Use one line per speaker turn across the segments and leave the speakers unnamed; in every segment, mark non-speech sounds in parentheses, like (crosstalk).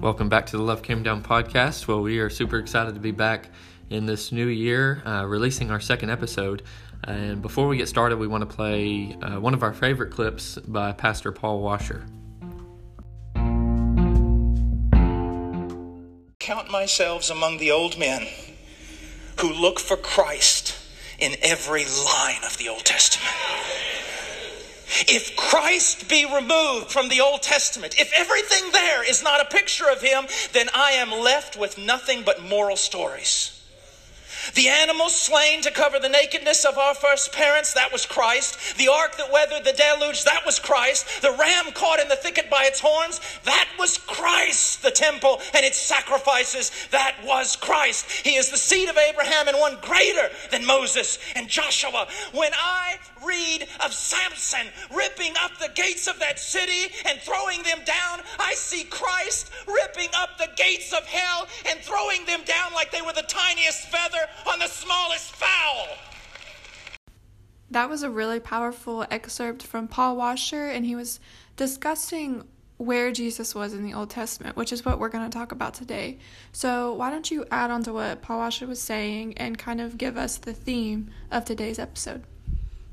Welcome back to the Love Came Down podcast. Well, we are super excited to be back in this new year, uh, releasing our second episode. And before we get started, we want to play uh, one of our favorite clips by Pastor Paul Washer.
Count myself among the old men who look for Christ in every line of the Old Testament. If Christ be removed from the Old Testament, if everything there is not a picture of him, then I am left with nothing but moral stories. The animal slain to cover the nakedness of our first parents, that was Christ. The ark that weathered the deluge, that was Christ. The ram caught in the thicket by its horns, that was Christ. The temple and its sacrifices, that was Christ. He is the seed of Abraham and one greater than Moses and Joshua. When I read of Samson ripping up the gates of that city and throwing them down, I see Christ ripping up the gates of hell and throwing them down like they were the tiniest feather on the smallest fowl.
That was a really powerful excerpt from Paul Washer, and he was discussing where Jesus was in the Old Testament, which is what we're going to talk about today. So, why don't you add on to what Paul Washer was saying and kind of give us the theme of today's episode?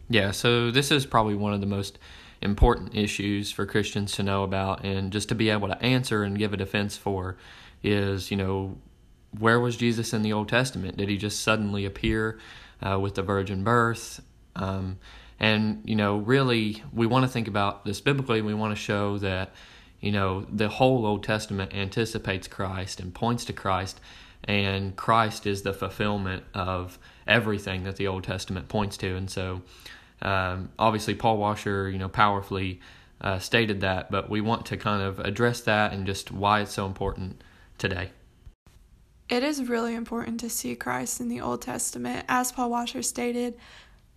Yeah, so this is probably one of the most important issues for Christians to know about and just to be able to answer and give a defense for is, you know, where was Jesus in the Old Testament? Did he just suddenly appear uh, with the virgin birth? Um, and, you know, really, we want to think about this biblically. We want to show that, you know, the whole Old Testament anticipates Christ and points to Christ, and Christ is the fulfillment of everything that the Old Testament points to. And so, um, obviously, Paul Washer, you know, powerfully uh, stated that, but we want to kind of address that and just why it's so important today.
It is really important to see Christ in the Old Testament. As Paul Washer stated,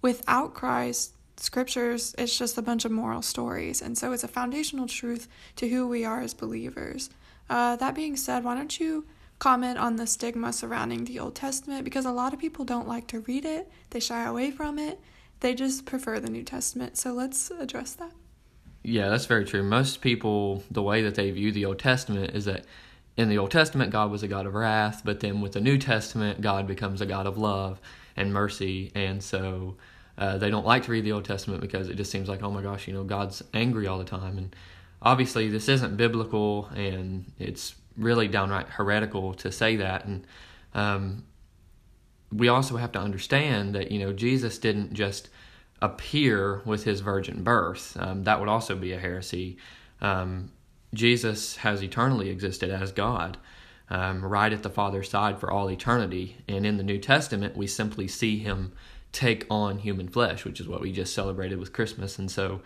without Christ, scriptures, it's just a bunch of moral stories. And so it's a foundational truth to who we are as believers. Uh, that being said, why don't you comment on the stigma surrounding the Old Testament? Because a lot of people don't like to read it, they shy away from it, they just prefer the New Testament. So let's address that.
Yeah, that's very true. Most people, the way that they view the Old Testament is that in the Old Testament, God was a God of wrath, but then with the New Testament, God becomes a God of love and mercy. And so uh, they don't like to read the Old Testament because it just seems like, oh my gosh, you know, God's angry all the time. And obviously, this isn't biblical, and it's really downright heretical to say that. And um, we also have to understand that, you know, Jesus didn't just appear with his virgin birth. Um, that would also be a heresy. Um, Jesus has eternally existed as God, um, right at the Father's side for all eternity. And in the New Testament, we simply see him take on human flesh, which is what we just celebrated with Christmas. And so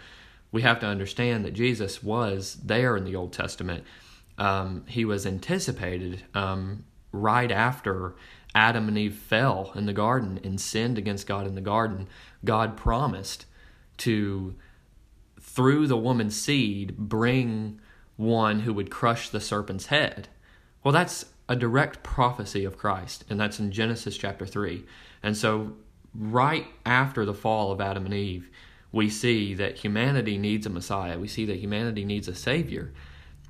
we have to understand that Jesus was there in the Old Testament. Um, he was anticipated um, right after Adam and Eve fell in the garden and sinned against God in the garden. God promised to, through the woman's seed, bring one who would crush the serpent's head. Well, that's a direct prophecy of Christ, and that's in Genesis chapter 3. And so, right after the fall of Adam and Eve, we see that humanity needs a Messiah. We see that humanity needs a Savior.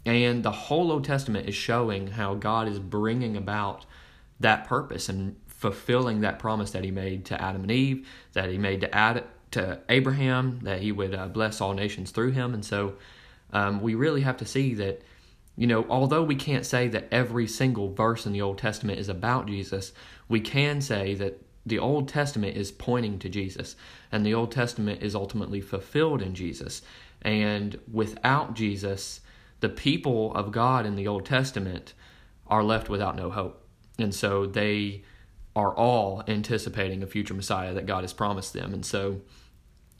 And the whole Old Testament is showing how God is bringing about that purpose and fulfilling that promise that He made to Adam and Eve, that He made to Ad, to Abraham, that He would uh, bless all nations through him. And so, um, we really have to see that, you know, although we can't say that every single verse in the Old Testament is about Jesus, we can say that the Old Testament is pointing to Jesus, and the Old Testament is ultimately fulfilled in Jesus. And without Jesus, the people of God in the Old Testament are left without no hope. And so they are all anticipating a future Messiah that God has promised them. And so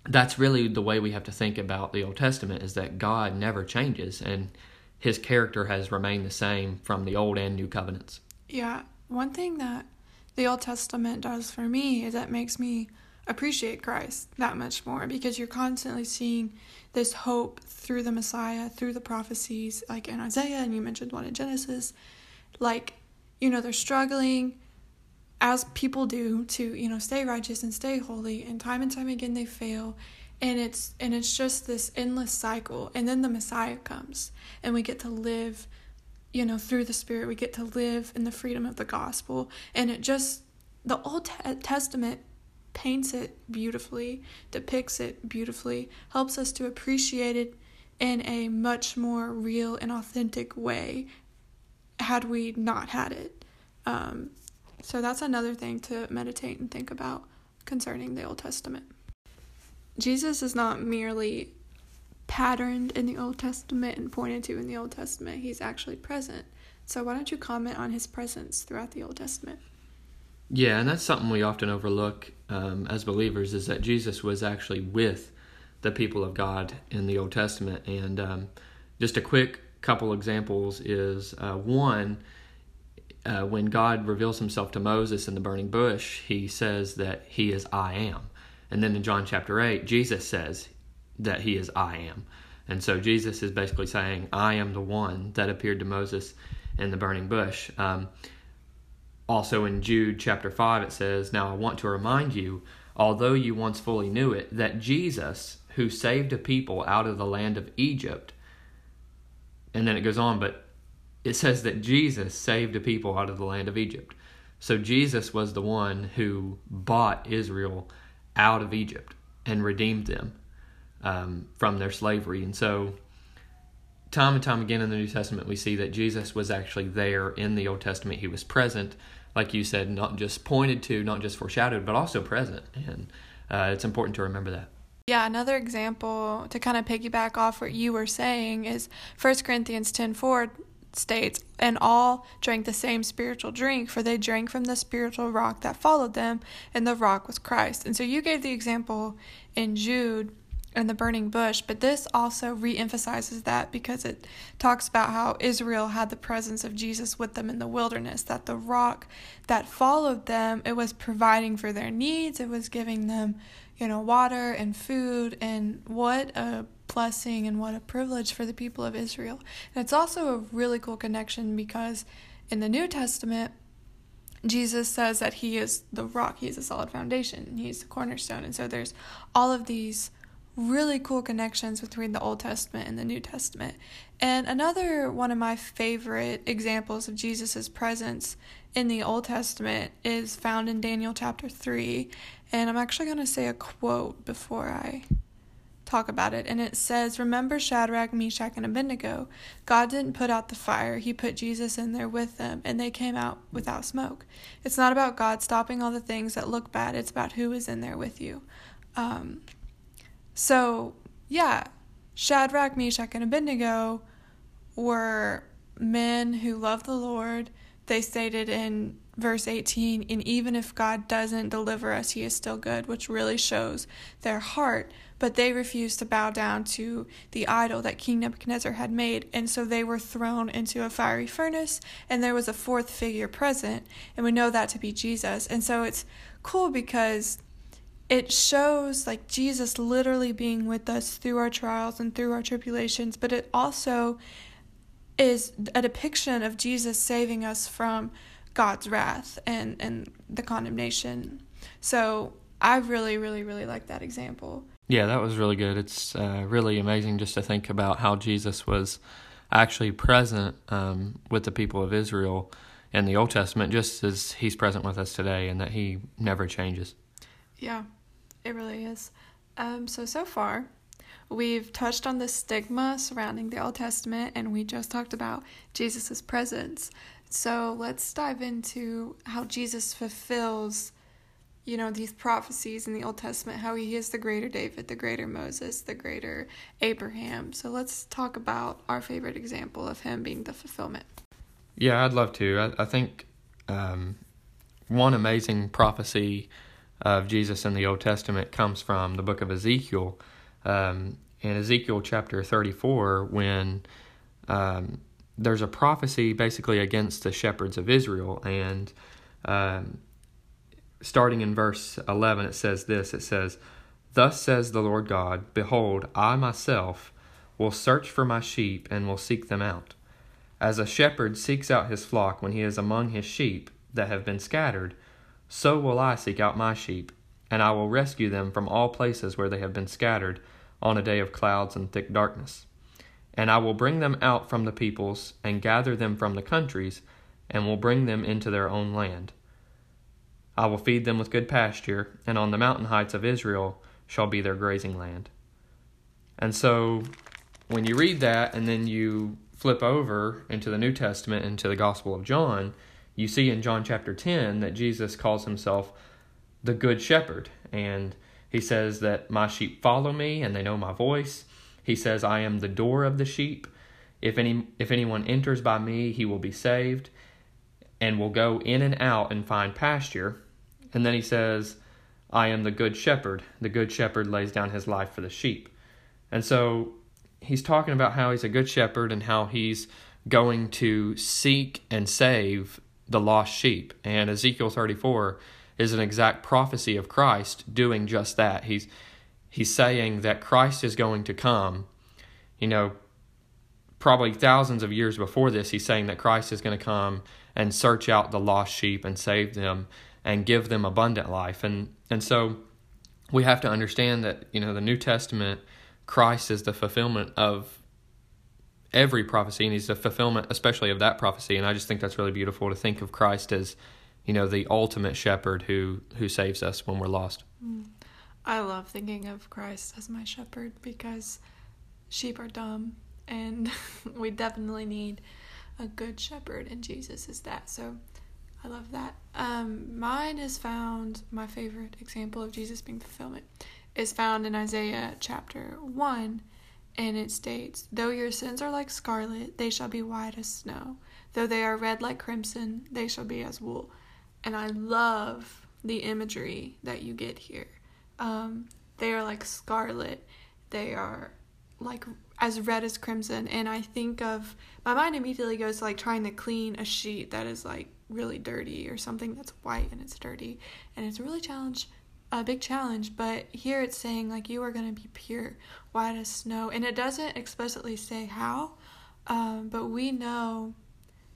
that's really the way we have to think about the Old Testament is that God never changes and his character has remained the same from the Old and New Covenants.
Yeah. One thing that the Old Testament does for me is that makes me appreciate Christ that much more because you're constantly seeing this hope through the Messiah, through the prophecies, like in Isaiah, and you mentioned one in Genesis. Like, you know, they're struggling as people do to you know stay righteous and stay holy and time and time again they fail and it's and it's just this endless cycle and then the messiah comes and we get to live you know, through the Spirit, we get to live in the freedom of the gospel. And it just, the Old Testament paints it beautifully, depicts it beautifully, helps us to appreciate it in a much more real and authentic way had we not had it. Um, so that's another thing to meditate and think about concerning the Old Testament. Jesus is not merely patterned in the Old Testament and pointed to in the Old Testament, he's actually present. So, why don't you comment on his presence throughout the Old Testament?
Yeah, and that's something we often overlook um, as believers is that Jesus was actually with the people of God in the Old Testament. And um, just a quick couple examples is uh, one, uh, when God reveals himself to Moses in the burning bush, he says that he is I am. And then in John chapter 8, Jesus says that he is I am. And so Jesus is basically saying, I am the one that appeared to Moses in the burning bush. Um, also in Jude chapter 5, it says, Now I want to remind you, although you once fully knew it, that Jesus, who saved a people out of the land of Egypt, and then it goes on, but it says that Jesus saved a people out of the land of Egypt. So Jesus was the one who bought Israel out of Egypt and redeemed them um, from their slavery. And so, time and time again in the New Testament, we see that Jesus was actually there in the Old Testament. He was present, like you said, not just pointed to, not just foreshadowed, but also present. And uh, it's important to remember that.
Yeah, another example to kind of piggyback off what you were saying is 1 Corinthians 10 4 states, And all drank the same spiritual drink, for they drank from the spiritual rock that followed them, and the rock was Christ. And so you gave the example in Jude and the burning bush, but this also re emphasizes that because it talks about how Israel had the presence of Jesus with them in the wilderness, that the rock that followed them, it was providing for their needs, it was giving them you know, water and food, and what uh, a blessing and what a privilege for the people of Israel. And it's also a really cool connection because in the New Testament, Jesus says that he is the rock, he is a solid foundation, he's the cornerstone. And so there's all of these really cool connections between the Old Testament and the New Testament. And another one of my favorite examples of Jesus' presence in the Old Testament is found in Daniel chapter 3. And I'm actually going to say a quote before I talk about it. And it says, Remember Shadrach, Meshach, and Abednego. God didn't put out the fire, He put Jesus in there with them, and they came out without smoke. It's not about God stopping all the things that look bad, it's about who is in there with you. Um, so, yeah, Shadrach, Meshach, and Abednego were men who loved the Lord. They stated in verse 18, and even if God doesn't deliver us, he is still good, which really shows their heart. But they refused to bow down to the idol that King Nebuchadnezzar had made, and so they were thrown into a fiery furnace, and there was a fourth figure present, and we know that to be Jesus. And so it's cool because it shows like Jesus literally being with us through our trials and through our tribulations, but it also is a depiction of Jesus saving us from God's wrath and, and the condemnation. So I really, really, really like that example.
Yeah, that was really good. It's uh, really amazing just to think about how Jesus was actually present um, with the people of Israel in the Old Testament, just as he's present with us today, and that he never changes.
Yeah, it really is. Um, so, so far, we've touched on the stigma surrounding the Old Testament, and we just talked about Jesus' presence. So let's dive into how Jesus fulfills, you know, these prophecies in the Old Testament, how he is the greater David, the greater Moses, the greater Abraham. So let's talk about our favorite example of him being the fulfillment.
Yeah, I'd love to. I, I think um, one amazing prophecy of Jesus in the Old Testament comes from the book of Ezekiel. Um, in Ezekiel chapter 34, when um, there's a prophecy basically against the shepherds of Israel, and um, starting in verse 11, it says this it says, Thus says the Lord God, Behold, I myself will search for my sheep and will seek them out. As a shepherd seeks out his flock when he is among his sheep that have been scattered, so will I seek out my sheep, and I will rescue them from all places where they have been scattered on a day of clouds and thick darkness. And I will bring them out from the peoples, and gather them from the countries, and will bring them into their own land. I will feed them with good pasture, and on the mountain heights of Israel shall be their grazing land. And so, when you read that, and then you flip over into the New Testament, into the Gospel of John, you see in John chapter 10 that Jesus calls himself the Good Shepherd. And he says that my sheep follow me and they know my voice. He says, I am the door of the sheep. If any if anyone enters by me, he will be saved and will go in and out and find pasture. And then he says, I am the good shepherd. The good shepherd lays down his life for the sheep. And so he's talking about how he's a good shepherd and how he's going to seek and save the lost sheep. And Ezekiel 34 is an exact prophecy of Christ doing just that. He's he's saying that Christ is going to come. You know, probably thousands of years before this, he's saying that Christ is going to come and search out the lost sheep and save them and give them abundant life. And and so we have to understand that, you know, the New Testament, Christ is the fulfillment of every prophecy and he's the fulfillment especially of that prophecy and I just think that's really beautiful to think of Christ as you know the ultimate shepherd who who saves us when we're lost.
Mm. I love thinking of Christ as my shepherd because sheep are dumb and (laughs) we definitely need a good shepherd and Jesus is that. So I love that. Um, mine is found my favorite example of Jesus being fulfillment is found in Isaiah chapter 1 and it states, Though your sins are like scarlet, they shall be white as snow. Though they are red like crimson, they shall be as wool and I love the imagery that you get here. Um, they are like scarlet, they are like as red as crimson, and I think of my mind immediately goes to like trying to clean a sheet that is like really dirty or something that's white and it's dirty, and it's a really challenge, a big challenge. But here it's saying like you are gonna be pure, white as snow, and it doesn't explicitly say how, um, but we know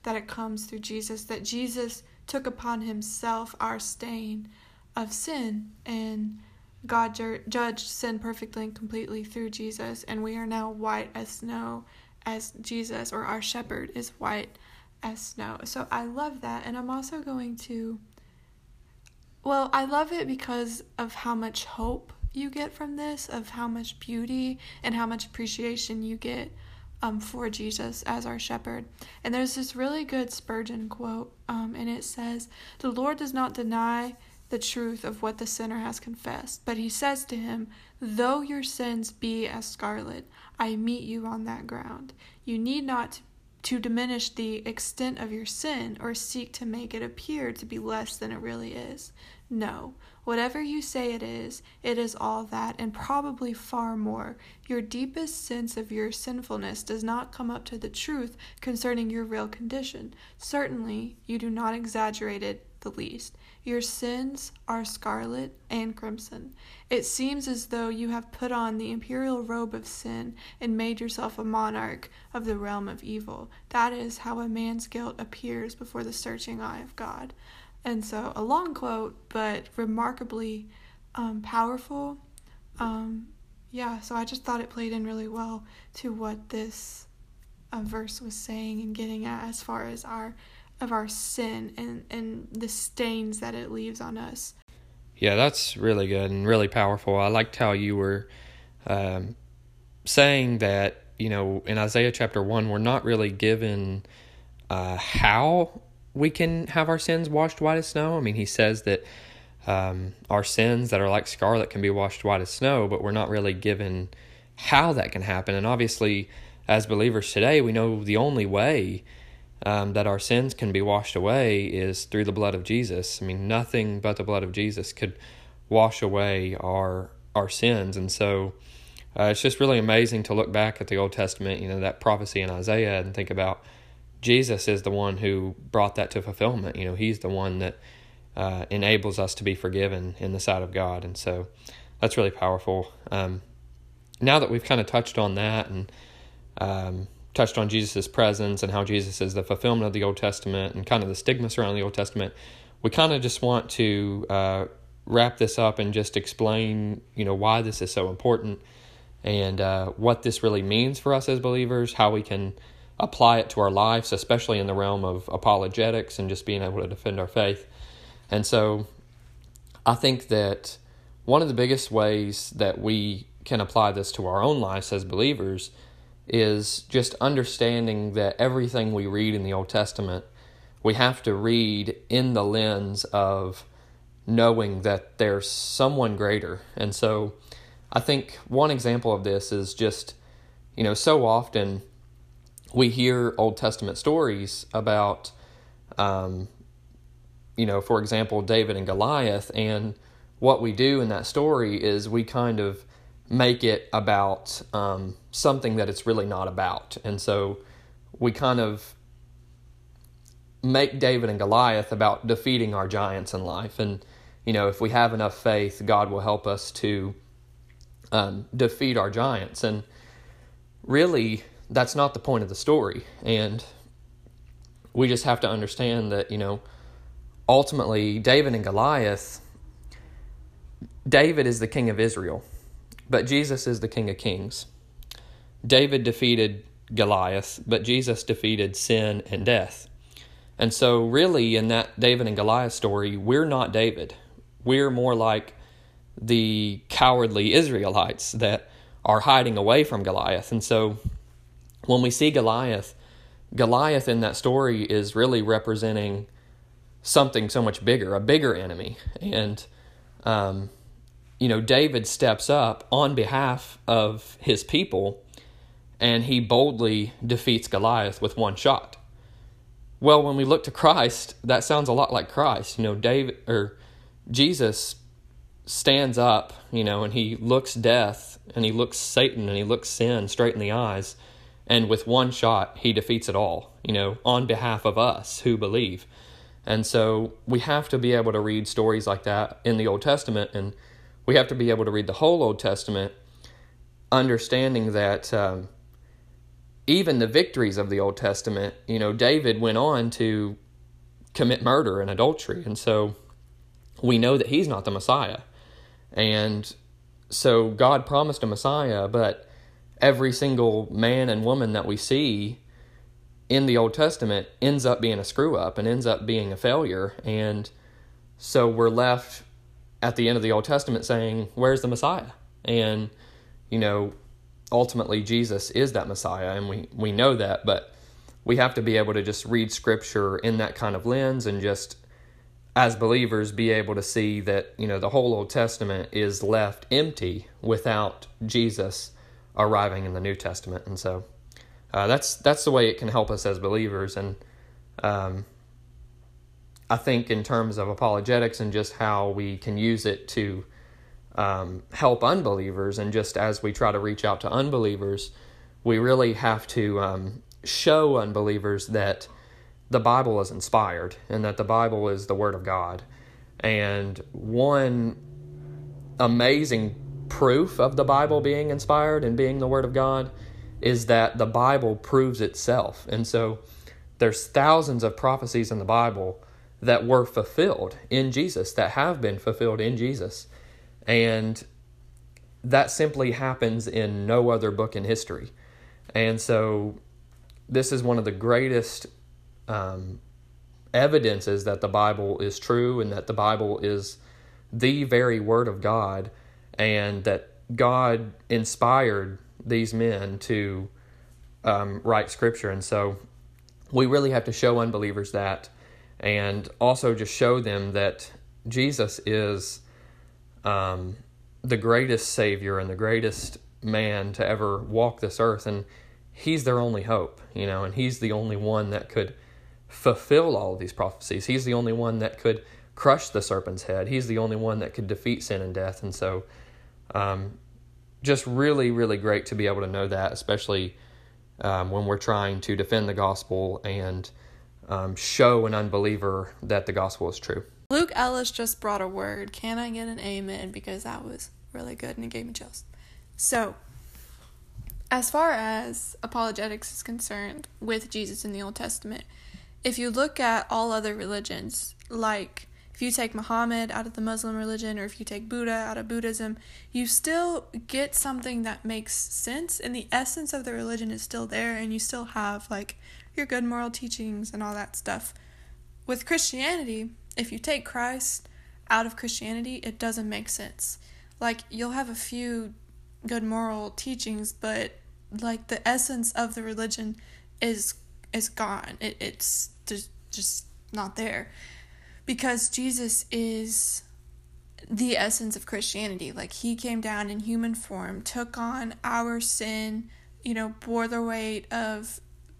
that it comes through Jesus. That Jesus took upon himself our stain of sin and God ju- judged sin perfectly and completely through Jesus and we are now white as snow as Jesus or our shepherd is white as snow. So I love that and I'm also going to well, I love it because of how much hope you get from this, of how much beauty and how much appreciation you get um, for Jesus as our shepherd. And there's this really good Spurgeon quote, um, and it says, The Lord does not deny the truth of what the sinner has confessed, but he says to him, Though your sins be as scarlet, I meet you on that ground. You need not to diminish the extent of your sin or seek to make it appear to be less than it really is. No, whatever you say it is, it is all that, and probably far more. Your deepest sense of your sinfulness does not come up to the truth concerning your real condition. Certainly, you do not exaggerate it the least. Your sins are scarlet and crimson. It seems as though you have put on the imperial robe of sin and made yourself a monarch of the realm of evil. That is how a man's guilt appears before the searching eye of God. And so, a long quote, but remarkably um, powerful. Um, yeah, so I just thought it played in really well to what this uh, verse was saying and getting at as far as our of our sin and and the stains that it leaves on us.
Yeah, that's really good and really powerful. I liked how you were um, saying that you know in Isaiah chapter one, we're not really given uh, how we can have our sins washed white as snow. I mean, he says that um, our sins that are like scarlet can be washed white as snow, but we're not really given how that can happen. And obviously, as believers today, we know the only way um, that our sins can be washed away is through the blood of Jesus. I mean, nothing but the blood of Jesus could wash away our our sins, and so. Uh, it's just really amazing to look back at the Old Testament, you know, that prophecy in Isaiah and think about Jesus is the one who brought that to fulfillment. You know, He's the one that uh, enables us to be forgiven in the sight of God, and so that's really powerful. Um, now that we've kind of touched on that and um, touched on Jesus' presence and how Jesus is the fulfillment of the Old Testament and kind of the stigma surrounding the Old Testament, we kind of just want to uh, wrap this up and just explain, you know, why this is so important. and uh, what this really means for us as believers, how we can apply it to our lives, especially in the realm of apologetics and just being able to defend our faith. And so I think that one of the biggest ways that we can apply this to our own lives as believers is just understanding that everything we read in the Old Testament, we have to read in the lens of knowing that there's someone greater. And so I think one example of this is just, you know, so often we hear Old Testament stories about, um, you know, for example, David and Goliath. And what we do in that story is we kind of make it about um, something that it's really not about. And so we kind of make David and Goliath about defeating our giants in life. And, you know, if we have enough faith, God will help us to um, defeat our giants. And really, that's not the point of the story. And we just have to understand that, you know, ultimately, David and Goliath, David is the king of Israel. But Jesus is the King of Kings. David defeated Goliath, but Jesus defeated sin and death. And so, really, in that David and Goliath story, we're not David. We're more like the cowardly Israelites that are hiding away from Goliath. And so, when we see Goliath, Goliath in that story is really representing something so much bigger, a bigger enemy. And um, you know, David steps up on behalf of his people and he boldly defeats Goliath with one shot. Well, when we look to Christ, that sounds a lot like Christ. You know, David or Jesus stands up, you know, and he looks death and he looks Satan and he looks sin straight in the eyes. And with one shot, he defeats it all, you know, on behalf of us who believe. And so we have to be able to read stories like that in the Old Testament and we have to be able to read the whole Old Testament, understanding that um, even the victories of the Old Testament, you know, David went on to commit murder and adultery. And so we know that he's not the Messiah. And so God promised a Messiah, but every single man and woman that we see in the Old Testament ends up being a screw up and ends up being a failure. And so we're left at the end of the Old Testament saying, Where's the Messiah? And, you know, ultimately Jesus is that Messiah, and we, we know that, but we have to be able to just read Scripture in that kind of lens and just, as believers, be able to see that, you know, the whole Old Testament is left empty without Jesus arriving in the New Testament. And so uh, that's, that's the way it can help us as believers. And, um, I think in terms of apologetics and just how we can use it to um, help unbelievers, and just as we try to reach out to unbelievers, we really have to um, show unbelievers that the Bible is inspired and that the Bible is the Word of God. And one amazing proof of the Bible being inspired and being the Word of God is that the Bible proves itself. And so there's thousands of prophecies in the Bible that were fulfilled in Jesus, that have been fulfilled in Jesus. And that simply happens in no other book in history. And so this is one of the greatest um, evidences that the Bible is true and that the Bible is the very Word of God and that God inspired these men to um, write Scripture. And so we really have to show unbelievers that and also just show them that Jesus is um, the greatest Savior and the greatest man to ever walk this earth, and He's their only hope, you know, and He's the only one that could fulfill all of these prophecies. He's the only one that could crush the serpent's head. He's the only one that could defeat sin and death, and so. Um, just really, really great to be able to know that, especially um, when we're trying to defend the gospel and um, show an unbeliever that the gospel is true.
Luke Ellis just brought a word. Can I get an amen? Because that was really good and it gave me chills. So, as far as apologetics is concerned with Jesus in the Old Testament, if you look at all other religions, like if you take Muhammad out of the Muslim religion or if you take Buddha out of Buddhism, you still get something that makes sense and the essence of the religion is still there and you still have like your good moral teachings and all that stuff. With Christianity, if you take Christ out of Christianity, it doesn't make sense. Like you'll have a few good moral teachings, but like the essence of the religion is is gone. It, it's just just not there because Jesus is the essence of Christianity. Like he came down in human form, took on our sin, you know, bore the weight of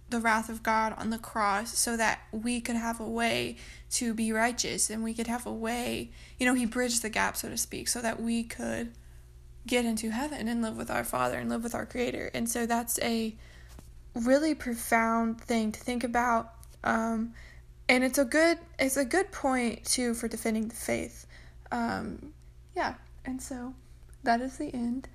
the wrath of God on the cross so that we could have a way to be righteous and we could have a way, you know, he bridged the gap so to speak so that we could get into heaven and live with our Father and live with our Creator. And so that's a really profound thing to think about. Um, and it's a good it's a good point too for defending the faith. Um, yeah, and so that is the end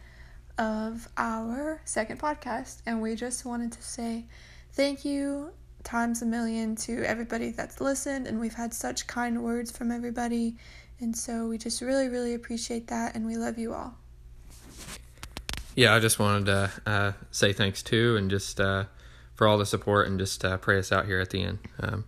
of our second podcast, and we just wanted to say thank you times a million to everybody that's listened, and we've had such kind words from everybody, and so we just really really appreciate that, and we love you all.
Yeah, I just wanted to uh, say thanks too, and just uh, for all the support, and just uh, pray us out here at the end. Um,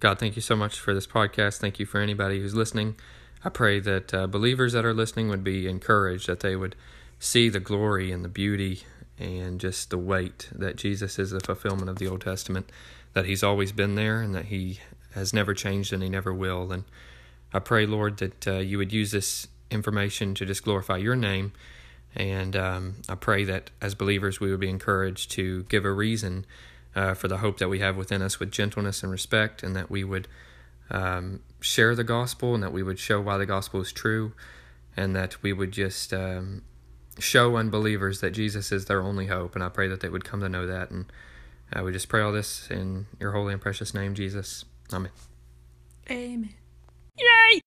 God, thank you so much for this podcast. Thank you for anybody who's listening. I pray that uh, believers that are listening would be encouraged, that they would see the glory and the beauty and just the weight that Jesus is the fulfillment of the Old Testament, that He's always been there and that He has never changed and He never will. And I pray, Lord, that uh, you would use this information to just glorify your name and um, I pray that as believers, we would be encouraged to give a reason uh, for the hope that we have within us with gentleness and respect, and that we would um, share the gospel and that we would show why the gospel is true, and that we would just um, show unbelievers that Jesus is their only hope. And I pray that they would come to know that. And uh, I would just pray all this in your holy and precious name, Jesus. Amen.
Amen.
Yay!